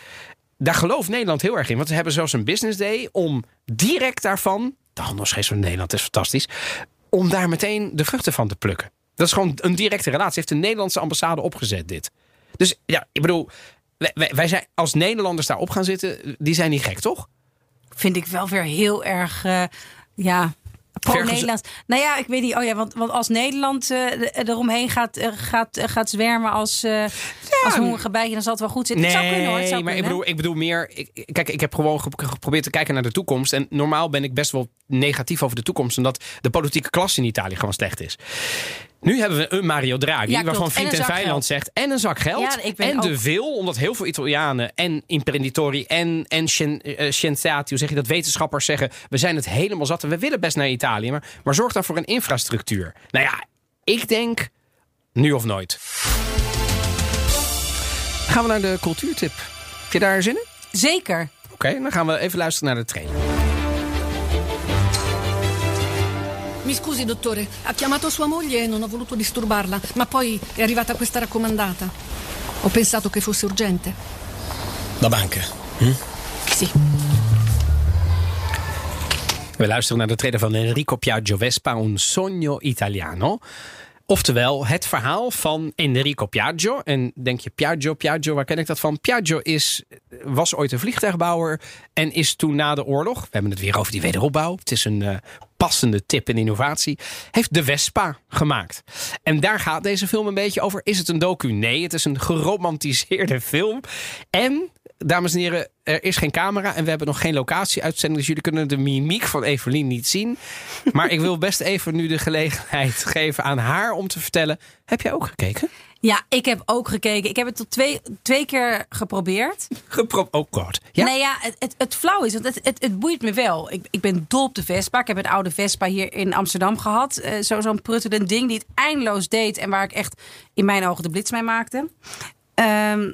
Daar gelooft Nederland heel erg in. Want ze hebben zelfs een business day om direct daarvan. De handelsgeest van Nederland is fantastisch. Om daar meteen de vruchten van te plukken. Dat is gewoon een directe relatie. Heeft de Nederlandse ambassade opgezet, dit. Dus ja, ik bedoel. Wij, wij- wij zijn als Nederlanders daarop gaan zitten. Die zijn niet gek, toch? Vind ik wel weer heel erg, eh, ja, pro-Nederlands. Nou ja, ik weet niet. Oh ja, want, want als Nederland eh, eromheen gaat, gaat, gaat zwermen als, eh als hongerige bijtje, dan zal het wel goed zitten. het zou kunnen hoor. Het zou maar ik bedoel, ik bedoel meer. Ik, kijk, ik heb gewoon ge- geprobeerd te kijken naar de toekomst. En normaal ben ik best wel negatief over de toekomst. Omdat de politieke klasse in Italië gewoon slecht is. Nu hebben we een Mario Draghi, Ja, waarvan En vriend en, zak vijand zegt. En een zak geld. Ja, ik ben en de veel, omdat heel veel Italianen en imprenditori en, en eh, scienziati, hoe zeg je dat, wetenschappers zeggen. We zijn het helemaal zat en we willen best naar Italië. Maar, maar zorg dan voor een infrastructuur. Nou ja, ik denk nu of nooit. Gaan we naar de cultuurtip. Heb je daar zin in? Zeker. Oké, dan gaan we even luisteren naar de trailer. Mi scusi, dottore, ha chiamato sua moglie e non ho voluto disturbarla, ma poi è arrivata questa raccomandata. Ho pensato che fosse urgente. La banca. Sì. We luisteren naar de trailer van Enrico Piaggio Vespa, Un sogno italiano. Oftewel, het verhaal van Enrico Piaggio. En denk je, Piaggio, Piaggio, waar ken ik dat van? Piaggio is, was ooit een vliegtuigbouwer en is toen na de oorlog... We hebben het weer over die wederopbouw. Het is een eh, passende tip en innovatie. Heeft de Vespa gemaakt. En daar gaat deze film een beetje over. Is het een docu? Nee, het is een geromantiseerde film. En dames en heren, er is geen camera en we hebben nog geen locatie-uitzending. Dus jullie kunnen de mimiek van Evelien niet zien. Maar ik wil best even nu de gelegenheid geven aan haar om te vertellen. Heb jij ook gekeken? Ja, ik heb ook gekeken. Ik heb het tot twee, twee keer geprobeerd. Gepro oh god. Ja? Nee, ja, het, het, het flauw is, want het, het, het boeit me wel. Ik, ik ben dol op de Vespa. Ik heb een oude Vespa hier in Amsterdam gehad. Eh, zo, Zo'n pruttelend ding die het eindeloos deed. En waar ik echt in mijn ogen de blits mee maakte. Ehm,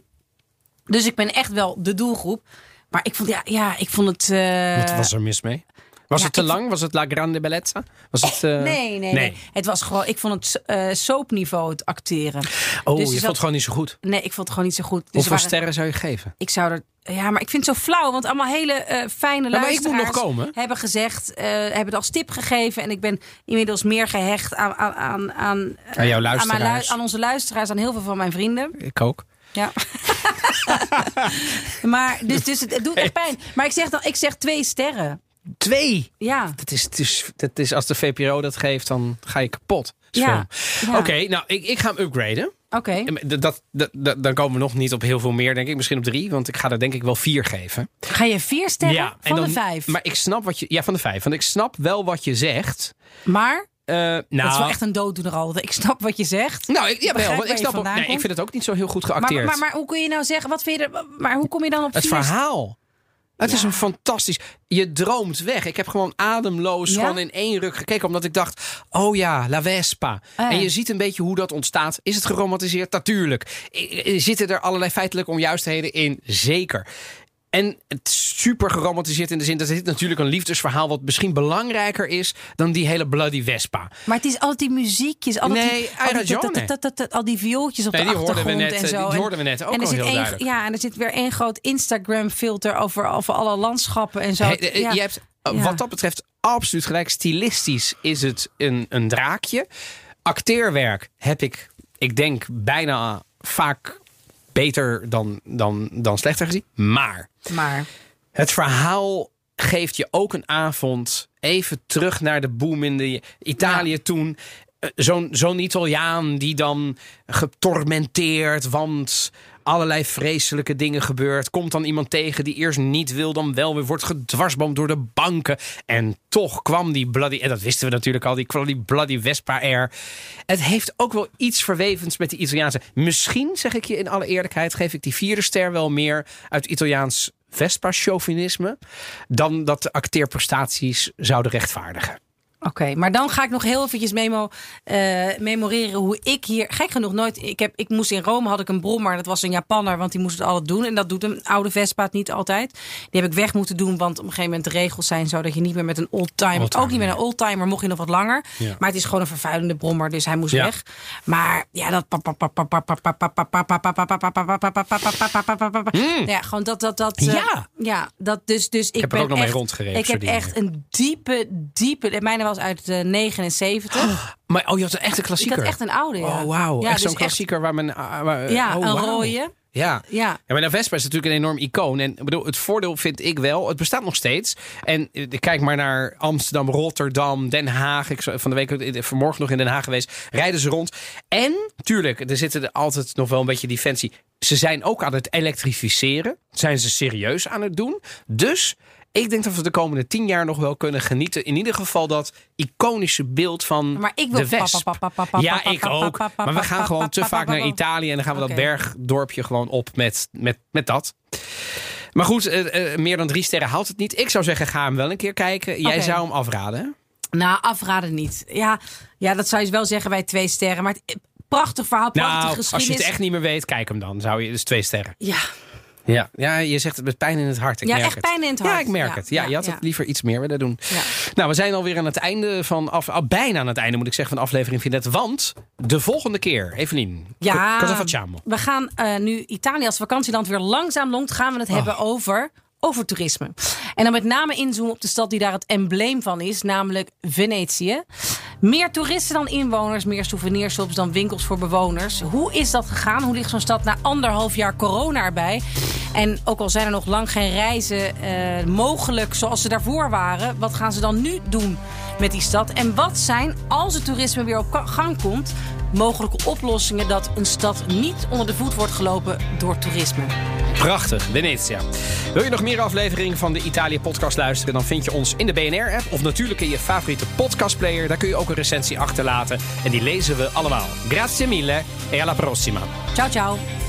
dus ik ben echt wel de doelgroep. Maar ik vond, ja, ja, ik vond het... eh, Wat was er mis mee? Was ja, het te lang? Was het La Grande Bellezza? Was het, eh, Nee, nee, nee, Het was gewoon, ik vond het eh soapniveau het acteren. Oh, Dus je vond het gewoon niet zo goed. Nee, ik vond het gewoon niet zo goed. Dus Hoeveel waren- sterren zou je geven? Ik zou er. Ja, maar ik vind het zo flauw, want allemaal hele fijne maar ik moet nog komen. hebben gezegd, hebben het als tip gegeven. En ik ben inmiddels meer gehecht aan, aan, aan, aan, Aan jouw luisteraars. lu- aan onze luisteraars, aan heel veel van mijn vrienden. Ik ook. Ja. maar dus, dus het, het doet echt pijn. Maar ik zeg dan, ik zeg twee sterren. Twee! Ja. Dat is, is, dat is, als de VPRO dat geeft, dan ga je kapot. Ja. Oké, nou, ik, ik ga hem upgraden. Oké. Dat, dat, dan komen we nog niet op heel veel meer, denk ik. Misschien op drie, want ik ga er denk ik wel vier geven. Ga je vier sterren en van dan- de vijf? Maar ik snap wat je... Ja, van de vijf. Want ik snap wel wat je zegt. Maar, Eh, nou, dat is wel echt een dooddoener al. Ik snap wat je zegt. Nou, ik, ja, wel, ik, snap nee, ik vind het ook niet zo heel goed Maar, geacteerd. maar, maar hoe kun je nou zeggen, wat vind je er, maar hoe kom je dan op het verhaal. Het is een fantastisch. Je droomt weg. Ik heb gewoon ademloos Ja? gewoon in één ruk gekeken. Omdat ik dacht: oh ja, La Vespa. Ah, ja. En je ziet een beetje hoe dat ontstaat. Is het geromantiseerd? Natuurlijk. Zitten er allerlei feitelijke onjuistheden in? Zeker. En het is super geromantiseerd in de zin dat dit natuurlijk een liefdesverhaal. wat misschien belangrijker is dan die hele Bloody Vespa. Maar het is altijd die muziekjes, altijd Nee, die, al, die, al viooltjes op Nee, de die hoorden achtergrond we net, en eh, zo. die En- hoorden we net ook en er al zit heel. Ja, en er zit weer één groot Instagram filter over, over alle landschappen en zo. Eh, ja. Je hebt eh, wat dat betreft absoluut gelijk. Stilistisch is het een, een draakje. Acteerwerk heb ik, ik denk, bijna vaak beter dan, dan, dan slechter gezien. Maar Maar het verhaal geeft je ook een avond even terug naar de boom in de Italië toen. Eh, Zo'n zo'n Italiaan die dan getormenteerd, want allerlei vreselijke dingen gebeurt. Komt dan iemand tegen die eerst niet wil, dan wel weer wordt gedwarsboomd door de banken. En toch kwam die bloody, en dat wisten we natuurlijk al, die die bloody Vespa Air. Het heeft ook wel iets verwevens met die Italiaanse. Misschien, zeg ik je in alle eerlijkheid, geef ik die vierde ster wel meer uit Italiaans Vespa-chauvinisme. Dan dat de acteerprestaties zouden rechtvaardigen. Oké, maar dan ga ik nog heel eventjes memo, eh, memoreren hoe ik hier... Gek genoeg nooit... Ik, heb, ik moest in Rome, had ik een brommer. Dat was een Japanner, want die moest het altijd doen. En dat doet een oude Vespa niet altijd. Die heb ik weg moeten doen, want op een gegeven moment de regels zijn zo... dat je niet meer met een oldtimer... Ook niet met een oldtimer, mocht je nog wat langer. Ja. Maar het is gewoon een vervuilende brommer, dus hij moest Ja. weg. Maar ja, dat... Ja, gewoon dat... dat, dat eh, Ja. ja, dat dus... dus ik heb er ben ook nog mee echt- rondgereden Ik heb echt een diepe, diepe... Mijne was uit eh, 79. Maar oh, je had een echte Ik klassieker. had echt een oude, ja. Oh, wauw. Ja, echt dus zo'n klassieker waar men... ah, waar- Ja, oh, een rode. Ja. Ja. Ja, maar de Vespa is natuurlijk een enorm icoon. En ik bedoel, het voordeel vind ik wel, het bestaat nog steeds. En eh, kijk maar naar Amsterdam, Rotterdam, Den Haag. Ik van de week eh, vanmorgen nog in Den Haag geweest. Rijden ze rond. En, tuurlijk, er zitten er altijd nog wel een beetje defensie. Ze zijn ook aan het elektrificeren. Zijn ze serieus aan het doen. Dus ik denk dat we de komende tien jaar nog wel kunnen genieten. In ieder geval dat iconische beeld van Maar ik wil de Wesp. pa- pa- pa- pa- pa- Ja, ik ook. Maar we gaan gewoon te vaak naar Italië. En dan gaan we dat bergdorpje gewoon op met, met, met dat. Maar goed, eh, eh, meer dan drie sterren houdt het niet. Ik zou zeggen, ga hem wel een keer kijken. Jij zou hem afraden. Nou, afraden niet. Ja, ja, dat zou je wel zeggen bij twee sterren. Maar het, prachtig verhaal, prachtige Nou, als je geschiedenis. het echt niet meer weet, kijk hem dan. Zou je dus twee sterren. Ja, Ja, ja je zegt het met pijn in het hart. Ik Ja, merk echt het. pijn in het Ja, hart. ik merk Ja, het. Ja, ja, je had ja. het liever iets meer willen doen. ja. Nou, we zijn alweer aan het einde van af, ah, bijna aan het einde moet ik zeggen van aflevering Vinette. Want de volgende keer, Evelien. Ja, we gaan eh, nu Italië als vakantieland weer langzaam longt. Gaan we het hebben Oh. over, over toerisme. En dan met name inzoomen op de stad die daar het embleem van is. Namelijk Venetië. Meer toeristen dan inwoners. Meer souvenirshops dan winkels voor bewoners. Hoe is dat gegaan? Hoe ligt zo'n stad na anderhalf jaar corona erbij? En ook al zijn er nog lang geen reizen eh, mogelijk zoals ze daarvoor waren. Wat gaan ze dan nu doen met die stad? En wat zijn, als het toerisme weer op gang komt mogelijke oplossingen dat een stad niet onder de voet wordt gelopen door toerisme. Prachtig, Venetia. Wil je nog meer afleveringen van de Italië podcast luisteren? Dan vind je ons in de BNR-app of natuurlijk in je favoriete podcastplayer. Daar kun je ook een recensie achterlaten en die lezen we allemaal. Grazie mille e alla prossima. Ciao, ciao.